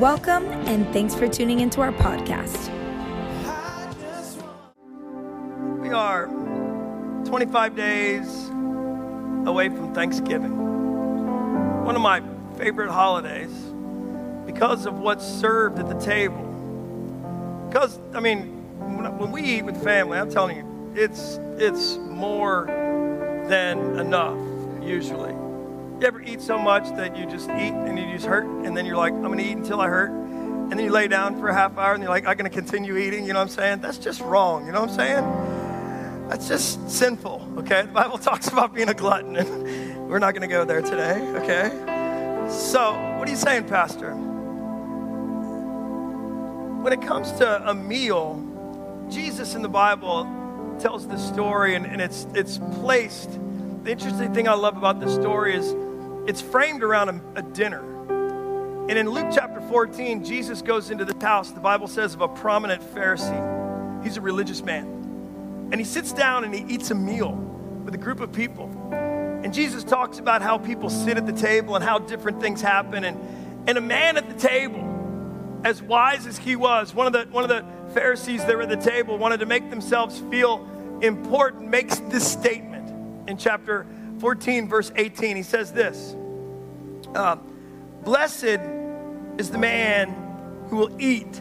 Welcome, and thanks for tuning into our podcast. We are 25 days away from Thanksgiving, one of my favorite holidays because of what's served at the table. Because, I mean, when, we eat with family, I'm telling you, it's, it's more than enough, usually. You ever eat so much that you just eat and you just hurt, and then you're like, I'm gonna eat until I hurt, and then you lay down for a half hour and you're like, I'm gonna continue eating, you know what I'm saying? That's just wrong, you know what I'm saying? That's just sinful, okay? The Bible talks about being a glutton, and we're not gonna go there today, okay? So, what are you saying, Pastor? When it comes to a meal, Jesus in the Bible tells this story, and, and it's, it's placed. The interesting thing I love about this story is it's framed around a, a dinner. And in Luke chapter 14, Jesus goes into this house, the Bible says, of a prominent Pharisee. He's a religious man. And he sits down and he eats a meal with a group of people. And Jesus talks about how people sit at the table and how different things happen. And, and a man at the table, as wise as he was, one of the, one of the Pharisees that were at the table wanted to make themselves feel important, makes this statement in chapter 14, verse 18. He says this uh, Blessed is the man who will eat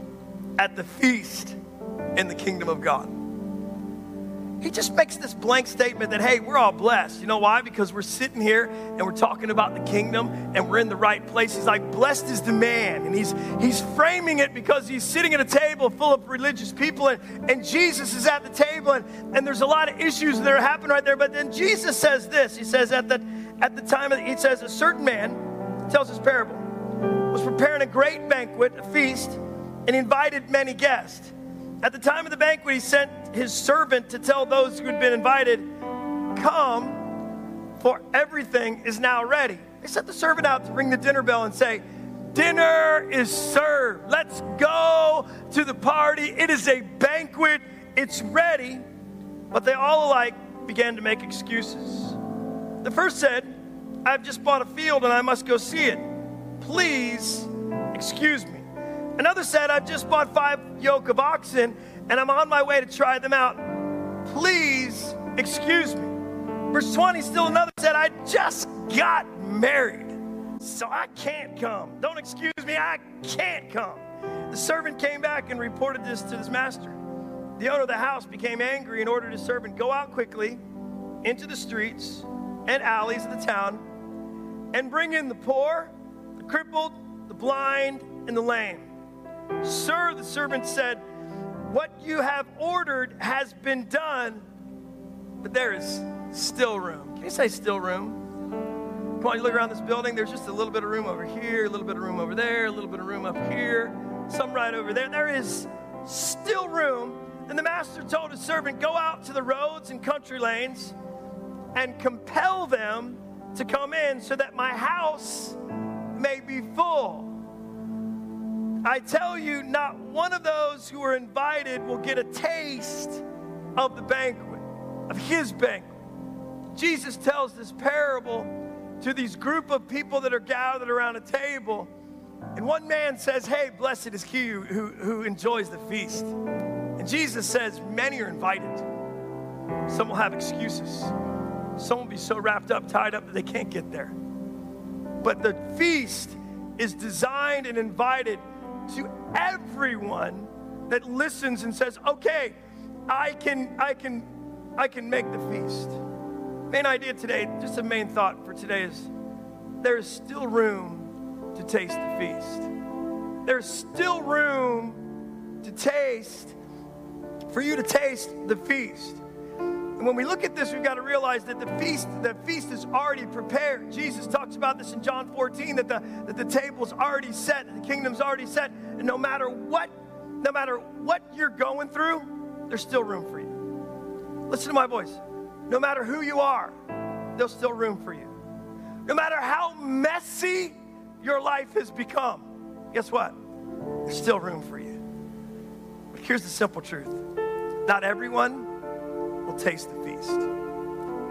at the feast in the kingdom of God. He just makes this blank statement that, hey, we're all blessed. You know why? Because we're sitting here and we're talking about the kingdom and we're in the right place. He's like, blessed is the man. And he's, he's framing it because he's sitting at a table full of religious people and, and Jesus is at the table and, and there's a lot of issues that are happening right there. But then Jesus says this. He says, at the, at the time, of, he says, a certain man, tells his parable, was preparing a great banquet, a feast, and invited many guests. At the time of the banquet, he sent his servant to tell those who had been invited, Come, for everything is now ready. They sent the servant out to ring the dinner bell and say, Dinner is served. Let's go to the party. It is a banquet. It's ready. But they all alike began to make excuses. The first said, I've just bought a field and I must go see it. Please excuse me. Another said, I've just bought five yoke of oxen and I'm on my way to try them out. Please excuse me. Verse 20, still another said, I just got married, so I can't come. Don't excuse me, I can't come. The servant came back and reported this to his master. The owner of the house became angry and ordered his servant, Go out quickly into the streets and alleys of the town and bring in the poor, the crippled, the blind, and the lame. Sir, the servant said, What you have ordered has been done, but there is still room. Can you say still room? Come on, you look around this building, there's just a little bit of room over here, a little bit of room over there, a little bit of room up here, some right over there. There is still room. And the master told his servant, Go out to the roads and country lanes and compel them to come in so that my house may be full. I tell you, not one of those who are invited will get a taste of the banquet, of his banquet. Jesus tells this parable to these group of people that are gathered around a table. And one man says, Hey, blessed is he who, who enjoys the feast. And Jesus says, Many are invited. Some will have excuses. Some will be so wrapped up, tied up that they can't get there. But the feast is designed and invited to everyone that listens and says, okay, I can, I can, I can make the feast. Main idea today, just a main thought for today is there is still room to taste the feast. There's still room to taste, for you to taste the feast. And when we look at this, we've got to realize that the feast, the feast is already prepared. Jesus talks about this in John 14, that the, that the table's already set, the kingdom's already set. And no matter what, no matter what you're going through, there's still room for you. Listen to my voice. No matter who you are, there's still room for you. No matter how messy your life has become, guess what? There's still room for you. But here's the simple truth not everyone taste the feast.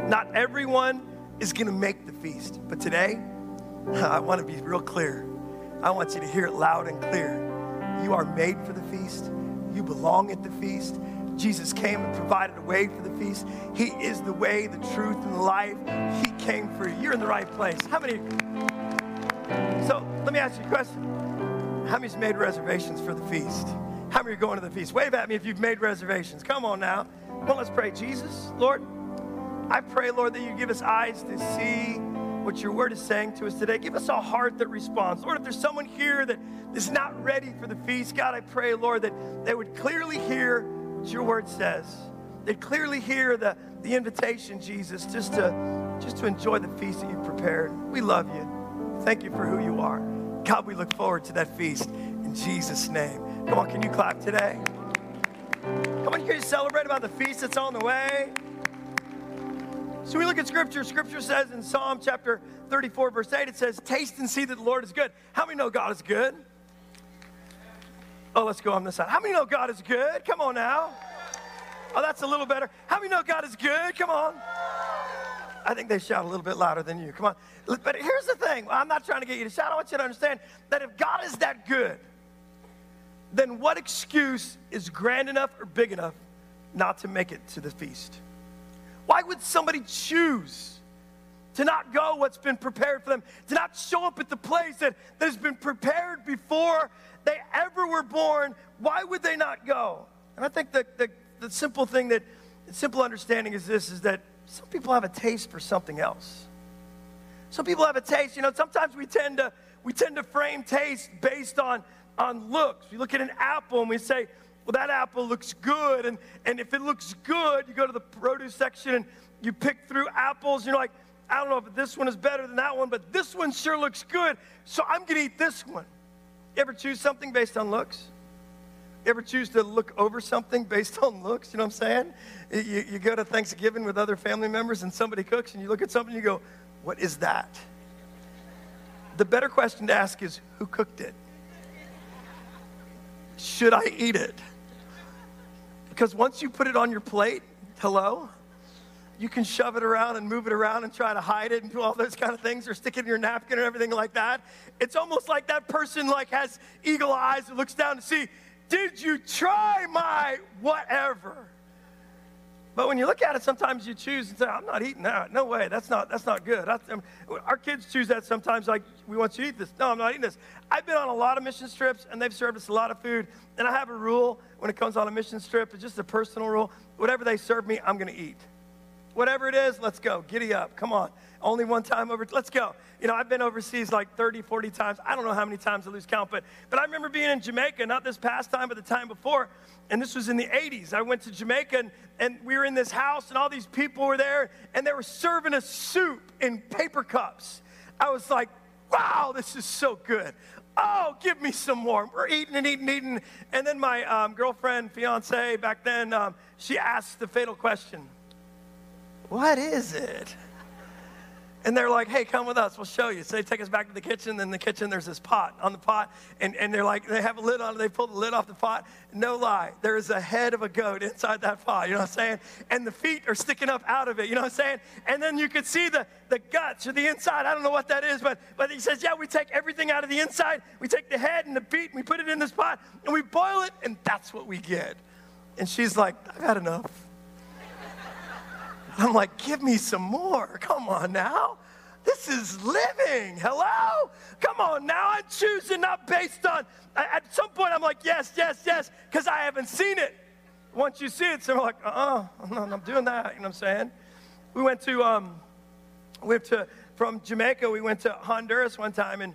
Not everyone is going to make the feast. But today, I want to be real clear I want you to hear it loud and clear. You are made for the feast. You belong at the feast. Jesus came and provided a way for the feast. He is the way, the truth, and the life. He came for you. You're in the right place. How many? So let me ask you a question. How many's made reservations for the feast? How many are going to the feast? Wave at me if you've made reservations. Come on now. On, let's pray. Jesus, Lord, I pray, Lord, that you give us eyes to see what your word is saying to us today. Give us a heart that responds. Lord, if there's someone here that is not ready for the feast, God, I pray, Lord, that they would clearly hear what your word says. They'd clearly hear the, the invitation, Jesus, just to, just to enjoy the feast that you've prepared. We love you. Thank you for who you are. God, we look forward to that feast in Jesus' name. Come on, can you clap today? Come on, can you celebrate about the feast that's on the way. So we look at scripture. Scripture says in Psalm chapter 34, verse 8, it says, Taste and see that the Lord is good. How many know God is good? Oh, let's go on this side. How many know God is good? Come on now. Oh, that's a little better. How many know God is good? Come on. I think they shout a little bit louder than you. Come on. But here's the thing I'm not trying to get you to shout. I want you to understand that if God is that good, then what excuse is grand enough or big enough not to make it to the feast? Why would somebody choose to not go what's been prepared for them, to not show up at the place that, that has been prepared before they ever were born? Why would they not go? And I think the, the, the simple thing that, simple understanding is this, is that some people have a taste for something else. Some people have a taste, you know, sometimes we tend to, we tend to frame taste based on, on looks. We look at an apple and we say, well, that apple looks good. And, and if it looks good, you go to the produce section and you pick through apples. You're like, I don't know if this one is better than that one, but this one sure looks good. So I'm going to eat this one. You ever choose something based on looks? Ever choose to look over something based on looks? You know what I'm saying? You, you go to Thanksgiving with other family members and somebody cooks and you look at something and you go, What is that? The better question to ask is, Who cooked it? Should I eat it? Because once you put it on your plate, hello, you can shove it around and move it around and try to hide it and do all those kind of things or stick it in your napkin and everything like that. It's almost like that person like has eagle eyes and looks down to see, did you try my whatever? But when you look at it, sometimes you choose and say, I'm not eating that. No way. That's not, that's not good. I, our kids choose that sometimes, like, we want you to eat this. No, I'm not eating this. I've been on a lot of mission trips, and they've served us a lot of food. And I have a rule when it comes on a mission trip. It's just a personal rule. Whatever they serve me, I'm going to eat. Whatever it is, let's go. Giddy up. Come on. Only one time over. Let's go. You know, I've been overseas like 30, 40 times. I don't know how many times I lose count, but, but I remember being in Jamaica, not this past time, but the time before. And this was in the 80s. I went to Jamaica and, and we were in this house, and all these people were there, and they were serving us soup in paper cups. I was like, wow, this is so good. Oh, give me some more. We're eating and eating and eating. And then my um, girlfriend, fiance back then, um, she asked the fatal question what is it? And they're like, hey, come with us. We'll show you. So they take us back to the kitchen. In the kitchen, there's this pot on the pot. And, and they're like, they have a lid on it. They pull the lid off the pot. No lie. There is a head of a goat inside that pot. You know what I'm saying? And the feet are sticking up out of it. You know what I'm saying? And then you could see the, the guts or the inside. I don't know what that is. But, but he says, yeah, we take everything out of the inside. We take the head and the feet and we put it in this pot. And we boil it. And that's what we get. And she's like, I've had enough. I'm like, give me some more. Come on now. This is living. Hello? Come on now. I'm choosing not based on, at some point, I'm like, yes, yes, yes, because I haven't seen it. Once you see it, so I'm like, uh uh-uh, uh, I'm doing that. You know what I'm saying? We went to, um, we went to, from Jamaica, we went to Honduras one time, and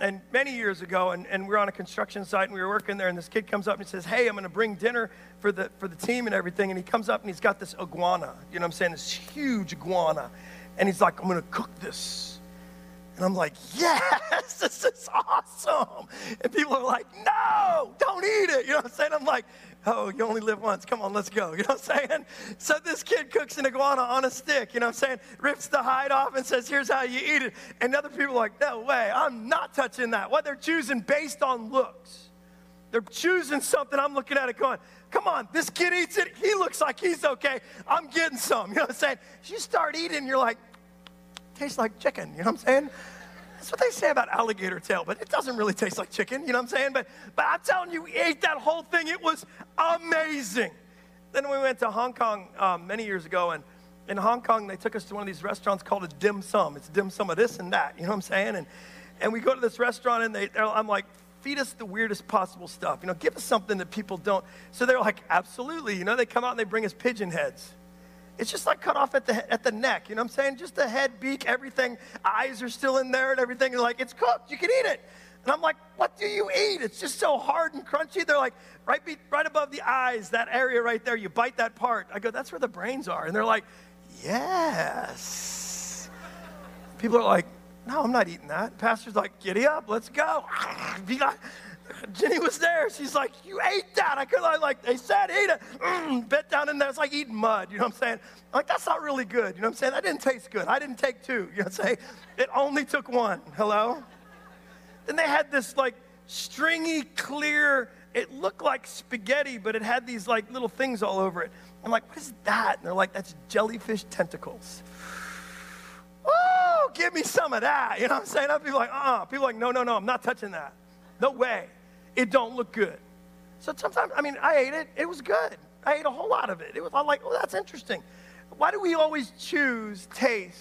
and many years ago, and, and we are on a construction site and we were working there, and this kid comes up and he says, Hey, I'm going to bring dinner for the, for the team and everything. And he comes up and he's got this iguana, you know what I'm saying? This huge iguana. And he's like, I'm going to cook this. And I'm like, Yes, this is awesome. And people are like, No, don't eat it. You know what I'm saying? I'm like, oh, you only live once. Come on, let's go. You know what I'm saying? So this kid cooks an iguana on a stick, you know what I'm saying? Rips the hide off and says, here's how you eat it. And other people are like, no way, I'm not touching that. What they're choosing based on looks. They're choosing something. I'm looking at it going, come on, this kid eats it. He looks like he's okay. I'm getting some. You know what I'm saying? You start eating, you're like, tastes like chicken. You know what I'm saying? That's what they say about alligator tail, but it doesn't really taste like chicken, you know what I'm saying? But, but I'm telling you, we ate that whole thing. It was amazing. Then we went to Hong Kong um, many years ago, and in Hong Kong, they took us to one of these restaurants called a dim sum. It's dim sum of this and that, you know what I'm saying? And, and we go to this restaurant, and they, I'm like, feed us the weirdest possible stuff. You know, give us something that people don't. So they're like, absolutely. You know, they come out and they bring us pigeon heads. It's just like cut off at the, at the neck, you know what I'm saying? Just the head, beak, everything. Eyes are still in there and everything. And like, it's cooked, you can eat it. And I'm like, what do you eat? It's just so hard and crunchy. They're like, right, be, right above the eyes, that area right there, you bite that part. I go, that's where the brains are. And they're like, yes. People are like, no, I'm not eating that. Pastor's like, giddy up, let's go. Jenny was there. She's like, You ate that. I could like they said eat it. Mm, bit down in there. It's like eating mud. You know what I'm saying? I'm like, that's not really good. You know what I'm saying? That didn't taste good. I didn't take two. You know what I'm saying? It only took one. Hello? Then they had this like stringy, clear, it looked like spaghetti, but it had these like little things all over it. I'm like, what is that? And they're like, that's jellyfish tentacles. Give me some of that. You know what I'm saying? I'd be like, uh-uh. People like, no, no, no, I'm not touching that. No way it don't look good. So sometimes, I mean, I ate it. It was good. I ate a whole lot of it. It was I'm like, oh, that's interesting. Why do we always choose taste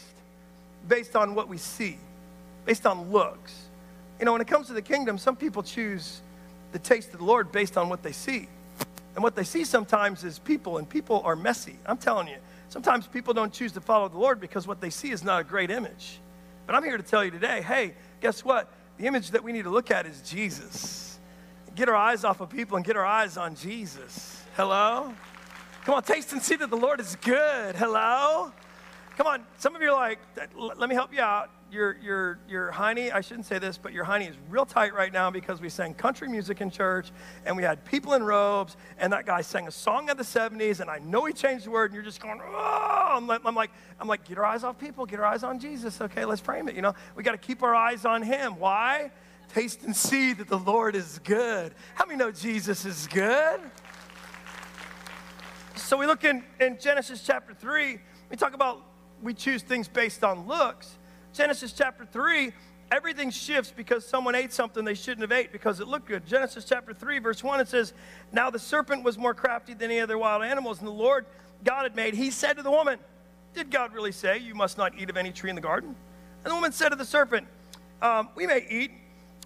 based on what we see, based on looks? You know, when it comes to the kingdom, some people choose the taste of the Lord based on what they see. And what they see sometimes is people, and people are messy. I'm telling you, sometimes people don't choose to follow the Lord because what they see is not a great image. But I'm here to tell you today hey, guess what? The image that we need to look at is Jesus get our eyes off of people and get our eyes on Jesus. Hello? Come on, taste and see that the Lord is good. Hello? Come on, some of you are like, let me help you out. Your, your, your hiney, I shouldn't say this, but your hiney is real tight right now because we sang country music in church and we had people in robes and that guy sang a song of the 70s and I know he changed the word and you're just going, oh, I'm like, I'm like, I'm like get our eyes off people, get our eyes on Jesus. Okay, let's frame it. You know, we got to keep our eyes on him. Why? Taste and see that the Lord is good. How many know Jesus is good? So we look in, in Genesis chapter 3, we talk about we choose things based on looks. Genesis chapter 3, everything shifts because someone ate something they shouldn't have ate because it looked good. Genesis chapter 3, verse 1, it says, Now the serpent was more crafty than any other wild animals, and the Lord God had made. He said to the woman, Did God really say, You must not eat of any tree in the garden? And the woman said to the serpent, um, We may eat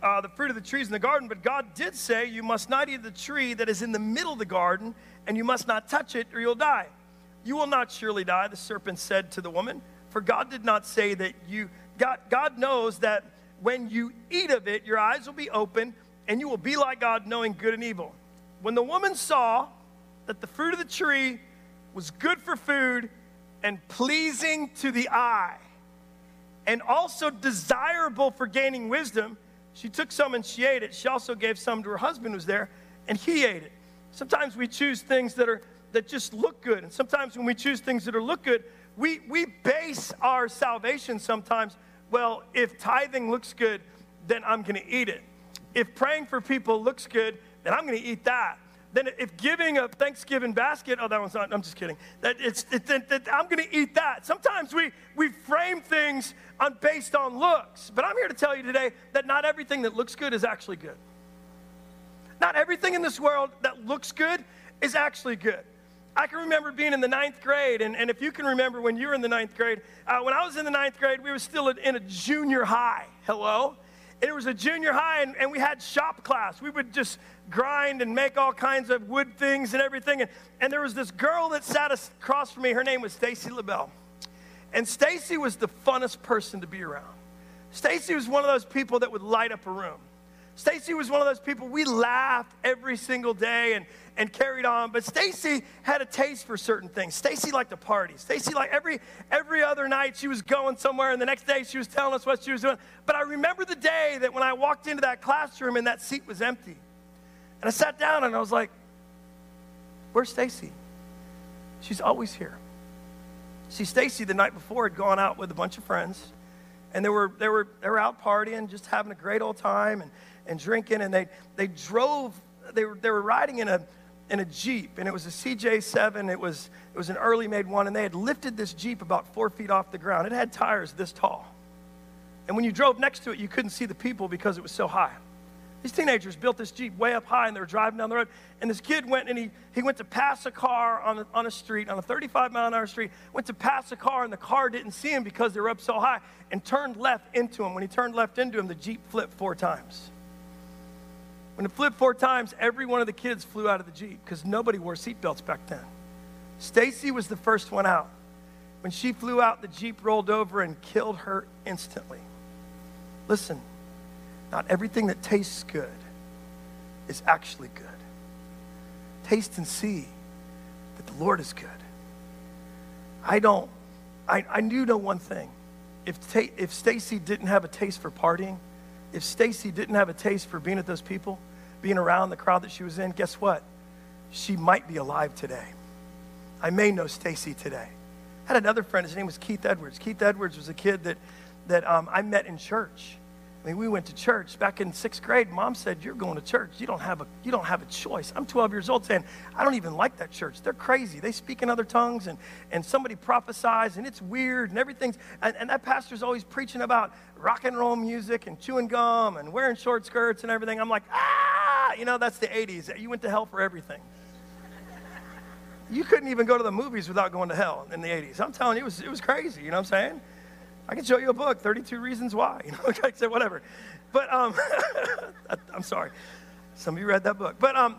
uh, the fruit of the trees in the garden, but God did say, You must not eat the tree that is in the middle of the garden, and you must not touch it, or you'll die. You will not surely die, the serpent said to the woman, for God did not say that you, God, God knows that when you eat of it, your eyes will be open, and you will be like God, knowing good and evil. When the woman saw that the fruit of the tree was good for food and pleasing to the eye, and also desirable for gaining wisdom, she took some and she ate it. She also gave some to her husband who was there, and he ate it. Sometimes we choose things that are that just look good. And sometimes when we choose things that are look good, we, we base our salvation sometimes, well, if tithing looks good, then I'm gonna eat it. If praying for people looks good, then I'm gonna eat that then if giving a Thanksgiving basket, oh, that one's not, I'm just kidding. That it's, it, that, that I'm going to eat that. Sometimes we, we frame things on, based on looks. But I'm here to tell you today that not everything that looks good is actually good. Not everything in this world that looks good is actually good. I can remember being in the ninth grade, and, and if you can remember when you were in the ninth grade, uh, when I was in the ninth grade, we were still in a junior high. Hello? it was a junior high, and, and we had shop class. We would just grind and make all kinds of wood things and everything. And, and there was this girl that sat across from me. Her name was Stacy LaBelle. And Stacy was the funnest person to be around. Stacy was one of those people that would light up a room. Stacy was one of those people we laughed every single day and, and carried on. But Stacy had a taste for certain things. Stacy liked to party. Stacy, like every every other night, she was going somewhere, and the next day she was telling us what she was doing. But I remember the day that when I walked into that classroom and that seat was empty. And I sat down and I was like, Where's Stacy? She's always here. See, Stacy the night before had gone out with a bunch of friends, and they were they were they were out partying, just having a great old time and, and drinking, and they they drove, they were they were riding in a in a Jeep, and it was a CJ7. It was, it was an early made one, and they had lifted this Jeep about four feet off the ground. It had tires this tall. And when you drove next to it, you couldn't see the people because it was so high. These teenagers built this Jeep way up high and they were driving down the road. And this kid went and he, he went to pass a car on a, on a street, on a 35 mile an hour street, went to pass a car and the car didn't see him because they were up so high and turned left into him. When he turned left into him, the Jeep flipped four times. When it flipped four times, every one of the kids flew out of the Jeep because nobody wore seatbelts back then. Stacy was the first one out. When she flew out, the Jeep rolled over and killed her instantly. Listen, not everything that tastes good is actually good. Taste and see that the Lord is good. I don't, I, I do know one thing. If, ta- if Stacy didn't have a taste for partying, if Stacy didn't have a taste for being at those people, being around the crowd that she was in, guess what? She might be alive today. I may know Stacy today. I had another friend, his name was Keith Edwards. Keith Edwards was a kid that, that um, I met in church. I mean, we went to church back in sixth grade. Mom said, "You're going to church. You don't have a you don't have a choice." I'm 12 years old, saying, "I don't even like that church. They're crazy. They speak in other tongues, and and somebody prophesies, and it's weird, and everything's." And, and that pastor's always preaching about rock and roll music and chewing gum and wearing short skirts and everything. I'm like, ah, you know, that's the 80s. You went to hell for everything. You couldn't even go to the movies without going to hell in the 80s. I'm telling you, it was, it was crazy. You know what I'm saying? I can show you a book, 32 Reasons Why. You know, I said, whatever. But um, I'm sorry. Some of you read that book. But um,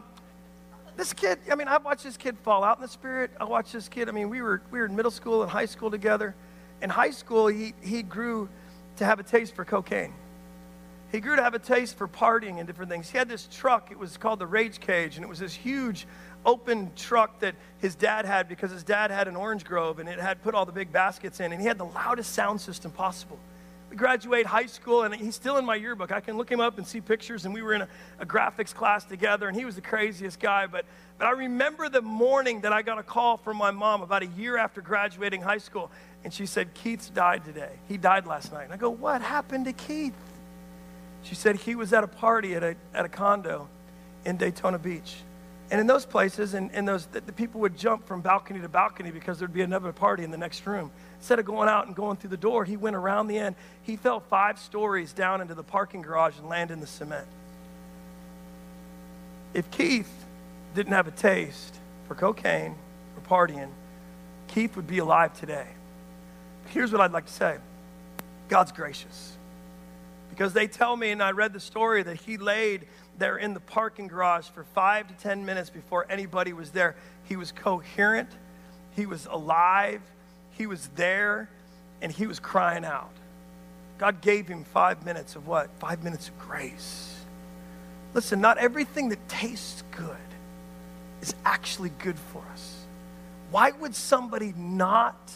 this kid, I mean, I watched this kid fall out in the spirit. I watched this kid. I mean, we were we were in middle school and high school together. In high school, he he grew to have a taste for cocaine. He grew to have a taste for partying and different things. He had this truck. It was called the Rage Cage, and it was this huge open truck that his dad had because his dad had an orange grove and it had put all the big baskets in, and he had the loudest sound system possible. We graduate high school, and he's still in my yearbook. I can look him up and see pictures, and we were in a, a graphics class together, and he was the craziest guy. But, but I remember the morning that I got a call from my mom about a year after graduating high school, and she said, Keith's died today. He died last night. And I go, What happened to Keith? She said he was at a party at a, at a condo in Daytona Beach. And in those places, and, and those, the, the, people would jump from balcony to balcony because there'd be another party in the next room. Instead of going out and going through the door, he went around the end. He fell five stories down into the parking garage and landed in the cement. If Keith didn't have a taste for cocaine or partying, Keith would be alive today. Here's what I'd like to say God's gracious. Because they tell me, and I read the story, that he laid there in the parking garage for five to 10 minutes before anybody was there. He was coherent, he was alive, he was there, and he was crying out. God gave him five minutes of what? Five minutes of grace. Listen, not everything that tastes good is actually good for us. Why would somebody not?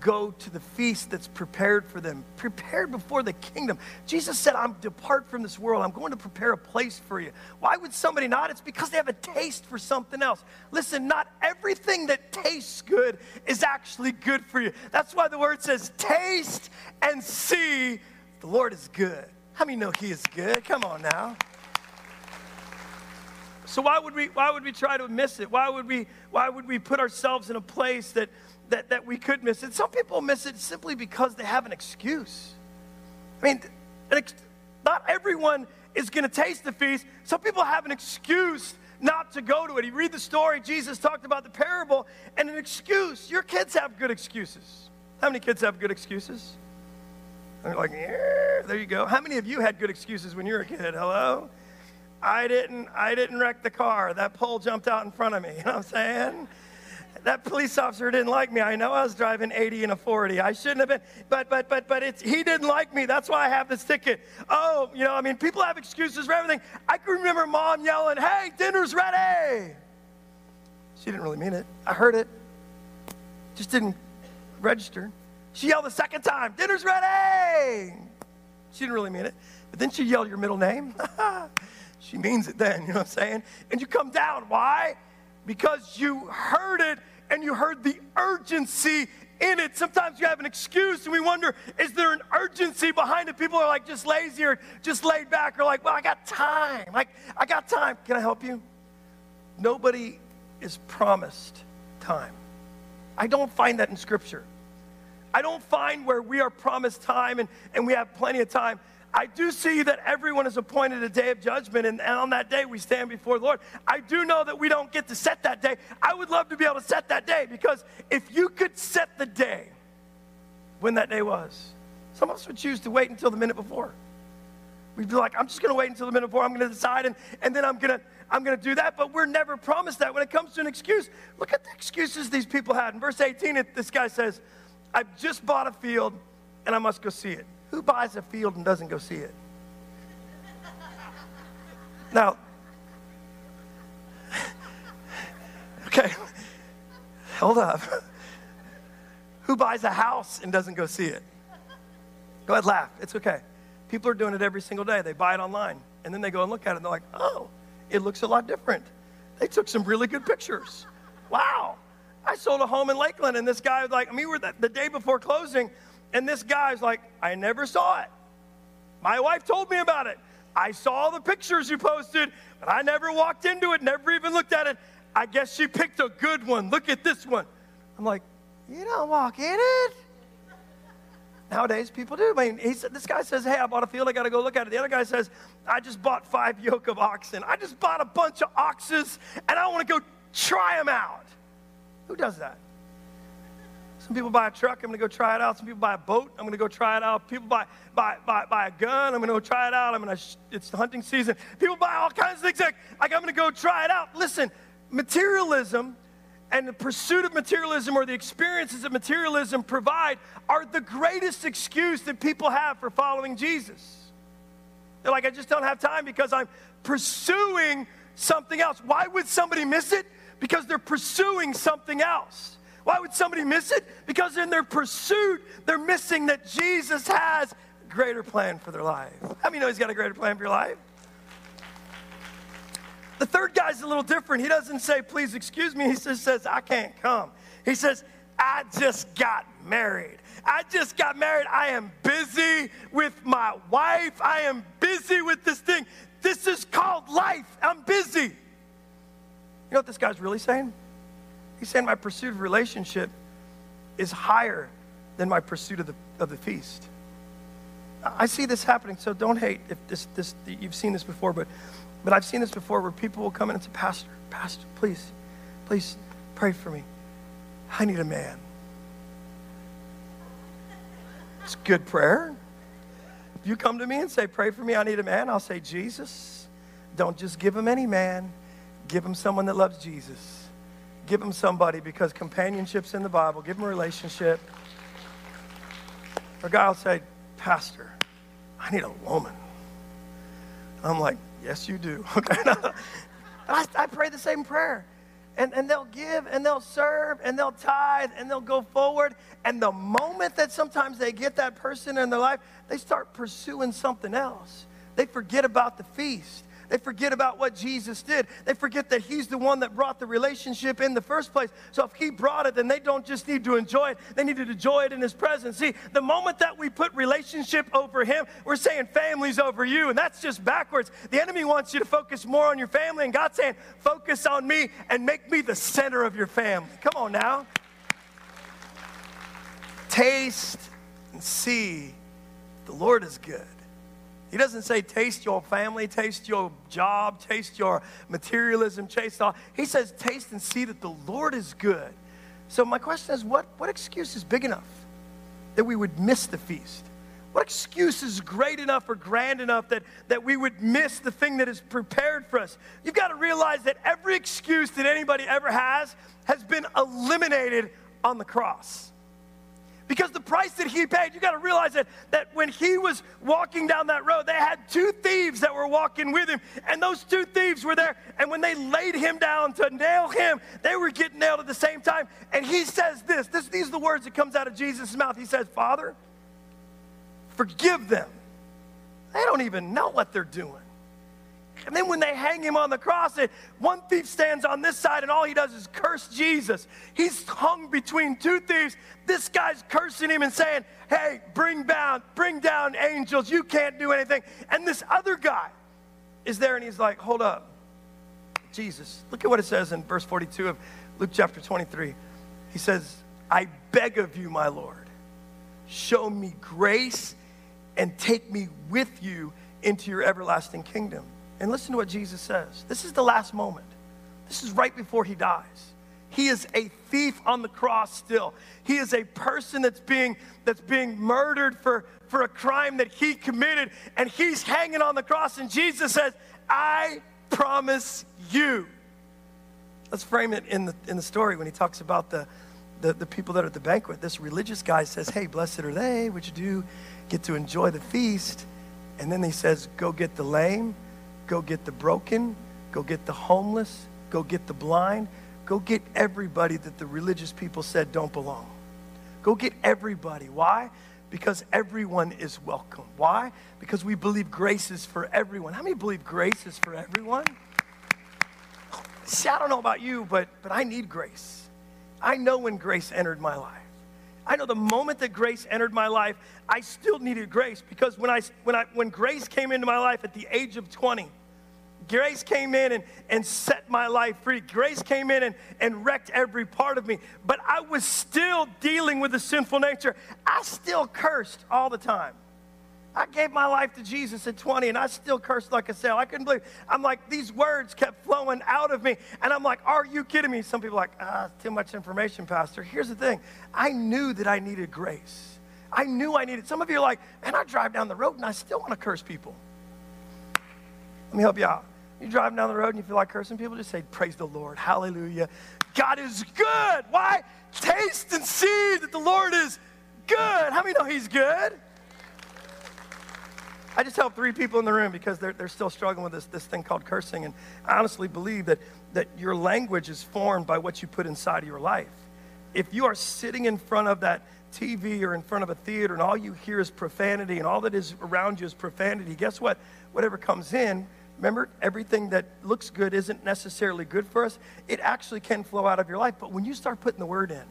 Go to the feast that's prepared for them, prepared before the kingdom. Jesus said, I'm depart from this world. I'm going to prepare a place for you. Why would somebody not? It's because they have a taste for something else. Listen, not everything that tastes good is actually good for you. That's why the word says, taste and see the Lord is good. How many know he is good? Come on now. So why would we why would we try to miss it? Why would we why would we put ourselves in a place that that, that we could miss it. Some people miss it simply because they have an excuse. I mean, ex- not everyone is going to taste the feast. Some people have an excuse not to go to it. You read the story, Jesus talked about the parable, and an excuse. Your kids have good excuses. How many kids have good excuses? They're like, yeah, there you go. How many of you had good excuses when you were a kid? Hello? I didn't, I didn't wreck the car. That pole jumped out in front of me. You know what I'm saying? That police officer didn't like me. I know I was driving 80 and a 40. I shouldn't have been, but but but but it's he didn't like me. That's why I have this ticket. Oh, you know, I mean, people have excuses for everything. I can remember mom yelling, "Hey, dinner's ready." She didn't really mean it. I heard it. Just didn't register. She yelled the second time, "Dinner's ready." She didn't really mean it. But then she yelled your middle name. she means it then, you know what I'm saying? And you come down. Why? Because you heard it and you heard the urgency in it. Sometimes you have an excuse and we wonder, is there an urgency behind it? People are like just lazy or just laid back or like, well, I got time. Like, I got time. Can I help you? Nobody is promised time. I don't find that in Scripture. I don't find where we are promised time and, and we have plenty of time. I do see that everyone is appointed a day of judgment, and, and, on that day we stand before the Lord. I do know that we don't get to set that day. I would love to be able to set that day because if you could set the day when that day was, some of us would choose to wait until the minute before. We'd be like, I'm just going to wait until the minute before. I'm going to decide, and, and then I'm going to I'm going to do that. But we're never promised that when it comes to an excuse. Look at the excuses these people had. In verse 18, it, this guy says, I've just bought a field and I must go see it. Who buys a field and doesn't go see it? Now, okay, hold up. Who buys a house and doesn't go see it? Go ahead, laugh. It's okay. People are doing it every single day. They buy it online and then they go and look at it and they're like, oh, it looks a lot different. They took some really good pictures. Wow. I sold a home in Lakeland, and this guy was like, I mean, we were the, the day before closing, and this guy's like, I never saw it. My wife told me about it. I saw the pictures you posted, but I never walked into it, never even looked at it. I guess she picked a good one. Look at this one. I'm like, you don't walk in it. Nowadays, people do. I mean, he said, this guy says, Hey, I bought a field, I got to go look at it. The other guy says, I just bought five yoke of oxen. I just bought a bunch of oxes, and I want to go try them out. Who does that? Some people buy a truck, I'm going to go try it out. Some people buy a boat, I'm going to go try it out. People buy, buy, buy, buy a gun, I'm going to go try it out. I'm going to, it's hunting season. People buy all kinds of things like, like I'm going to go try it out. Listen, materialism and the pursuit of materialism or the experiences that materialism provide are the greatest excuse that people have for following Jesus. They're like, I just don't have time because I'm pursuing something else. Why would somebody miss it? Because they're pursuing something else. Why would somebody miss it? Because in their pursuit, they're missing that Jesus has a greater plan for their life. How many know he's got a greater plan for your life? The third guy's a little different. He doesn't say, please excuse me. He just says, I can't come. He says, I just got married. I just got married. I am busy with my wife. I am busy with this thing. This is called life. I'm busy. You know what this guy's really saying? He's saying my pursuit of relationship is higher than my pursuit of the, of the feast. I see this happening, so don't hate if this, this, you've seen this before, but but I've seen this before where people will come in and say, Pastor, Pastor, please, please pray for me. I need a man. It's good prayer. If you come to me and say, Pray for me, I need a man, I'll say, Jesus, don't just give him any man, give him someone that loves Jesus. Give them somebody because companionship's in the Bible. Give them a relationship. Or God will say, Pastor, I need a woman. I'm like, Yes, you do. Okay. I, I pray the same prayer. And, and they'll give and they'll serve and they'll tithe and they'll go forward. And the moment that sometimes they get that person in their life, they start pursuing something else. They forget about the feast. They forget about what Jesus did. They forget that He's the one that brought the relationship in the first place. So if He brought it, then they don't just need to enjoy it, they need to enjoy it in His presence. See, the moment that we put relationship over Him, we're saying family's over you, and that's just backwards. The enemy wants you to focus more on your family, and God's saying, focus on me and make me the center of your family. Come on now. Taste and see the Lord is good. He doesn't say taste your family, taste your job, taste your materialism, taste all. He says taste and see that the Lord is good. So my question is what, what excuse is big enough that we would miss the feast? What excuse is great enough or grand enough that, that we would miss the thing that is prepared for us? You've got to realize that every excuse that anybody ever has has been eliminated on the cross. Because the price that he paid, you got to realize that, that when he was walking down that road, they had two thieves that were walking with him. And those two thieves were there. And when they laid him down to nail him, they were getting nailed at the same time. And he says this, this these are the words that comes out of Jesus' mouth. He says, Father, forgive them. They don't even know what they're doing. And then when they hang him on the cross, one thief stands on this side and all he does is curse Jesus. He's hung between two thieves. This guy's cursing him and saying, Hey, bring down, bring down angels. You can't do anything. And this other guy is there and he's like, Hold up. Jesus, look at what it says in verse 42 of Luke chapter 23. He says, I beg of you, my Lord. show me grace, and take me with you into your everlasting kingdom. And listen to what Jesus says. This is the last moment. This is right before he dies. He is a thief on the cross still. He is a person that's being, that's being murdered for, for a crime that he committed, and he's hanging on the cross. And Jesus says, I promise you. Let's frame it in the, in the story when he talks about the, the, the people that are at the banquet. This religious guy says, Hey, blessed are they, which do get to enjoy the feast. And then he says, Go get the lame, go get the broken, go get the homeless, go get the blind Go get everybody that the religious people said don't belong. Go get everybody. Why? Because everyone is welcome. Why? Because we believe grace is for everyone. How many believe grace is for everyone? See, I don't know about you, but, but I need grace. I know when grace entered my life. I know the moment that grace entered my life, I still needed grace because when, I, when, I, when grace came into my life at the age of 20, Grace came in and, and set my life free. Grace came in and, and wrecked every part of me. But I was still dealing with a sinful nature. I still cursed all the time. I gave my life to Jesus at 20 and I still cursed like a sail. I couldn't believe. I'm like, these words kept flowing out of me. And I'm like, are you kidding me? Some people are like, ah, too much information, Pastor. Here's the thing I knew that I needed grace. I knew I needed. Some of you are like, man, I drive down the road and I still want to curse people. Let me help you out. You're driving down the road and you feel like cursing people, just say, Praise the Lord. Hallelujah. God is good. Why? Taste and see that the Lord is good. How many know He's good? I just helped three people in the room because they're, they're still struggling with this, this thing called cursing. And I honestly believe that, that your language is formed by what you put inside of your life. If you are sitting in front of that TV or in front of a theater and all you hear is profanity and all that is around you is profanity, guess what? Whatever comes in, Remember, everything that looks good isn't necessarily good for us. It actually can flow out of your life. But when you start putting the word in,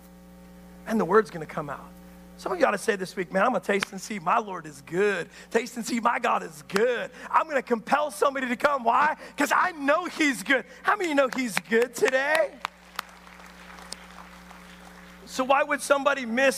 and the word's going to come out. Some of you ought to say this week, man, I'm going to taste and see my Lord is good. Taste and see my God is good. I'm going to compel somebody to come. Why? Because I know He's good. How many know He's good today? So, why would somebody miss